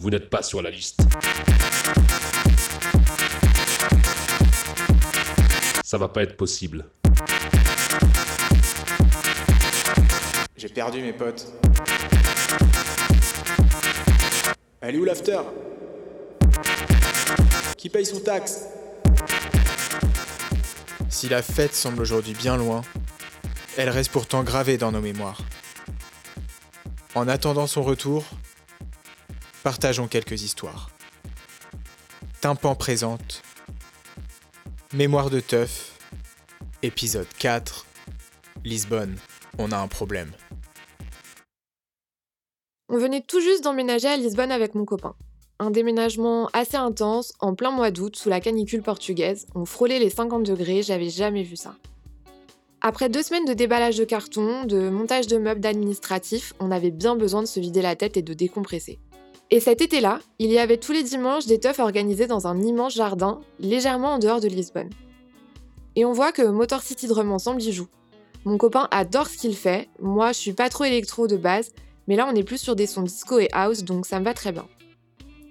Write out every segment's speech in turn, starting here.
Vous n'êtes pas sur la liste. Ça va pas être possible. J'ai perdu mes potes. Elle est où l'after? Qui paye son taxe? Si la fête semble aujourd'hui bien loin, elle reste pourtant gravée dans nos mémoires. En attendant son retour, partageons quelques histoires. Tympan présente Mémoire de teuf, épisode 4 Lisbonne, on a un problème. On venait tout juste d'emménager à Lisbonne avec mon copain. Un déménagement assez intense, en plein mois d'août, sous la canicule portugaise. On frôlait les 50 degrés, j'avais jamais vu ça. Après deux semaines de déballage de carton, de montage de meubles d'administratifs, on avait bien besoin de se vider la tête et de décompresser. Et cet été-là, il y avait tous les dimanches des teufs organisés dans un immense jardin, légèrement en dehors de Lisbonne. Et on voit que Motor City Drum Ensemble y joue. Mon copain adore ce qu'il fait, moi je suis pas trop électro de base, mais là on est plus sur des sons disco et house, donc ça me va très bien.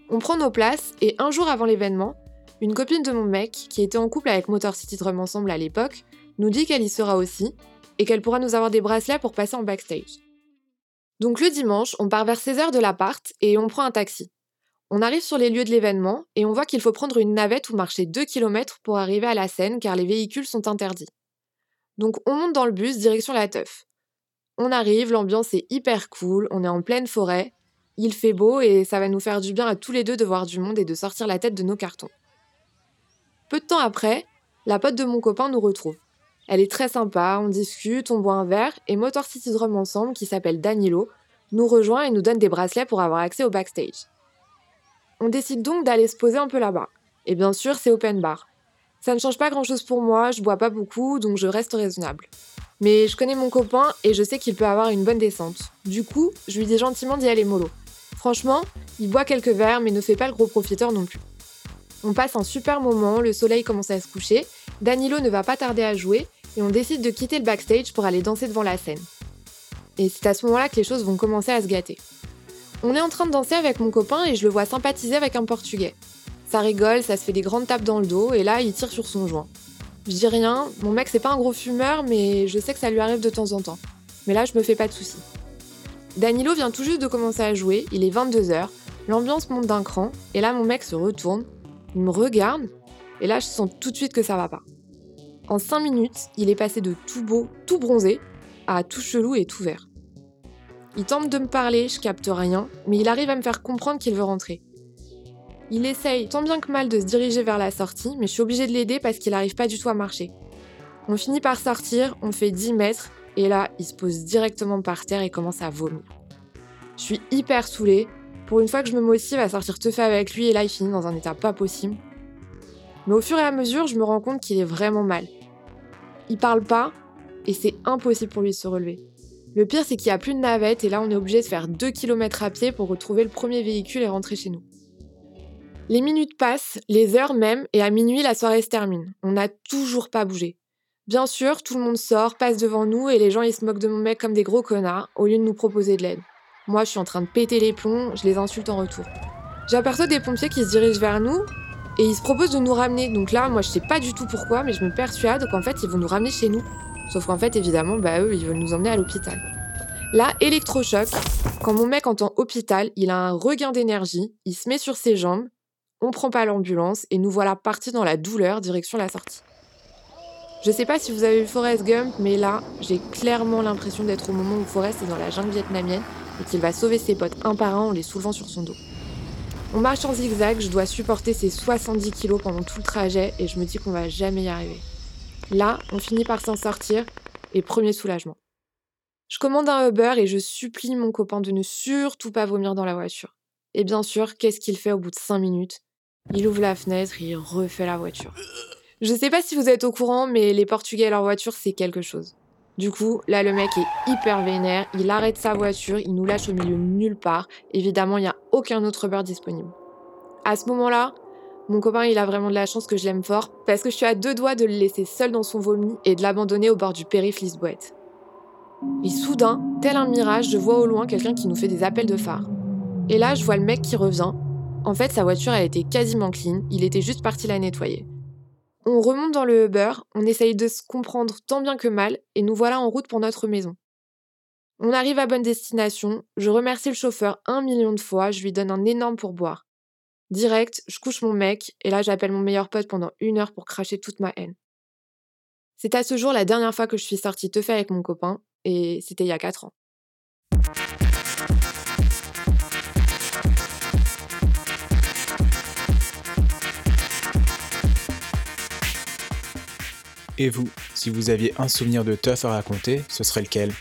On prend nos places, et un jour avant l'événement, une copine de mon mec, qui était en couple avec Motor City Drum Ensemble à l'époque, nous dit qu'elle y sera aussi, et qu'elle pourra nous avoir des bracelets pour passer en backstage. Donc le dimanche, on part vers 16h de l'appart et on prend un taxi. On arrive sur les lieux de l'événement et on voit qu'il faut prendre une navette ou marcher 2 km pour arriver à la scène car les véhicules sont interdits. Donc on monte dans le bus direction la teuf. On arrive, l'ambiance est hyper cool, on est en pleine forêt, il fait beau et ça va nous faire du bien à tous les deux de voir du monde et de sortir la tête de nos cartons. Peu de temps après, la pote de mon copain nous retrouve. Elle est très sympa, on discute, on boit un verre et Motor City Drum ensemble, qui s'appelle Danilo, nous rejoint et nous donne des bracelets pour avoir accès au backstage. On décide donc d'aller se poser un peu là-bas. Et bien sûr, c'est open bar. Ça ne change pas grand-chose pour moi, je bois pas beaucoup, donc je reste raisonnable. Mais je connais mon copain et je sais qu'il peut avoir une bonne descente. Du coup, je lui dis gentiment d'y aller mollo. Franchement, il boit quelques verres mais ne fait pas le gros profiteur non plus. On passe un super moment, le soleil commence à se coucher, Danilo ne va pas tarder à jouer et on décide de quitter le backstage pour aller danser devant la scène. Et c'est à ce moment-là que les choses vont commencer à se gâter. On est en train de danser avec mon copain et je le vois sympathiser avec un portugais. Ça rigole, ça se fait des grandes tapes dans le dos et là il tire sur son joint. Je dis rien, mon mec c'est pas un gros fumeur, mais je sais que ça lui arrive de temps en temps. Mais là, je me fais pas de soucis. Danilo vient tout juste de commencer à jouer, il est 22h, l'ambiance monte d'un cran, et là mon mec se retourne, il me regarde, et là je sens tout de suite que ça va pas. En 5 minutes, il est passé de tout beau, tout bronzé, à tout chelou et tout vert. Il tente de me parler, je capte rien, mais il arrive à me faire comprendre qu'il veut rentrer. Il essaye tant bien que mal de se diriger vers la sortie, mais je suis obligée de l'aider parce qu'il n'arrive pas du tout à marcher. On finit par sortir, on fait 10 mètres, et là, il se pose directement par terre et commence à vomir. Je suis hyper saoulée. Pour une fois que je me motive à sortir teuffer avec lui, et là, il finit dans un état pas possible. Mais au fur et à mesure, je me rends compte qu'il est vraiment mal. Il parle pas, et c'est impossible pour lui de se relever. Le pire, c'est qu'il n'y a plus de navette, et là, on est obligé de faire 2 km à pied pour retrouver le premier véhicule et rentrer chez nous. Les minutes passent, les heures même, et à minuit, la soirée se termine. On n'a toujours pas bougé. Bien sûr, tout le monde sort, passe devant nous, et les gens ils se moquent de mon mec comme des gros connards, au lieu de nous proposer de l'aide. Moi, je suis en train de péter les plombs, je les insulte en retour. J'aperçois des pompiers qui se dirigent vers nous, et ils se proposent de nous ramener. Donc là, moi, je sais pas du tout pourquoi, mais je me persuade qu'en fait, ils vont nous ramener chez nous. Sauf qu'en fait, évidemment, bah eux, ils veulent nous emmener à l'hôpital. Là, électrochoc. Quand mon mec entend hôpital, il a un regain d'énergie, il se met sur ses jambes, on prend pas l'ambulance et nous voilà partis dans la douleur direction la sortie. Je sais pas si vous avez vu Forrest Gump, mais là, j'ai clairement l'impression d'être au moment où Forrest est dans la jungle vietnamienne et qu'il va sauver ses potes un par un en les soulevant sur son dos. On marche en zigzag, je dois supporter ces 70 kilos pendant tout le trajet et je me dis qu'on va jamais y arriver. Là, on finit par s'en sortir et premier soulagement. Je commande un Uber et je supplie mon copain de ne surtout pas vomir dans la voiture. Et bien sûr, qu'est-ce qu'il fait au bout de 5 minutes? Il ouvre la fenêtre et il refait la voiture. Je sais pas si vous êtes au courant, mais les Portugais et leur voiture, c'est quelque chose. Du coup, là, le mec est hyper vénère, il arrête sa voiture, il nous lâche au milieu nulle part. Évidemment, il n'y a aucun autre beurre disponible. À ce moment-là, mon copain, il a vraiment de la chance que je l'aime fort, parce que je suis à deux doigts de le laisser seul dans son vomi et de l'abandonner au bord du périph' Et soudain, tel un mirage, je vois au loin quelqu'un qui nous fait des appels de phare. Et là, je vois le mec qui revient. En fait, sa voiture, elle était quasiment clean. Il était juste parti la nettoyer. On remonte dans le Uber, on essaye de se comprendre tant bien que mal, et nous voilà en route pour notre maison. On arrive à bonne destination, je remercie le chauffeur un million de fois, je lui donne un énorme pourboire. Direct, je couche mon mec, et là j'appelle mon meilleur pote pendant une heure pour cracher toute ma haine. C'est à ce jour la dernière fois que je suis sortie te faire avec mon copain, et c'était il y a 4 ans. Et vous, si vous aviez un souvenir de teuf à raconter, ce serait lequel?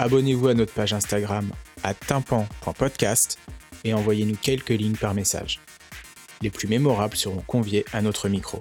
Abonnez-vous à notre page Instagram à tympan.podcast et envoyez-nous quelques lignes par message. Les plus mémorables seront conviés à notre micro.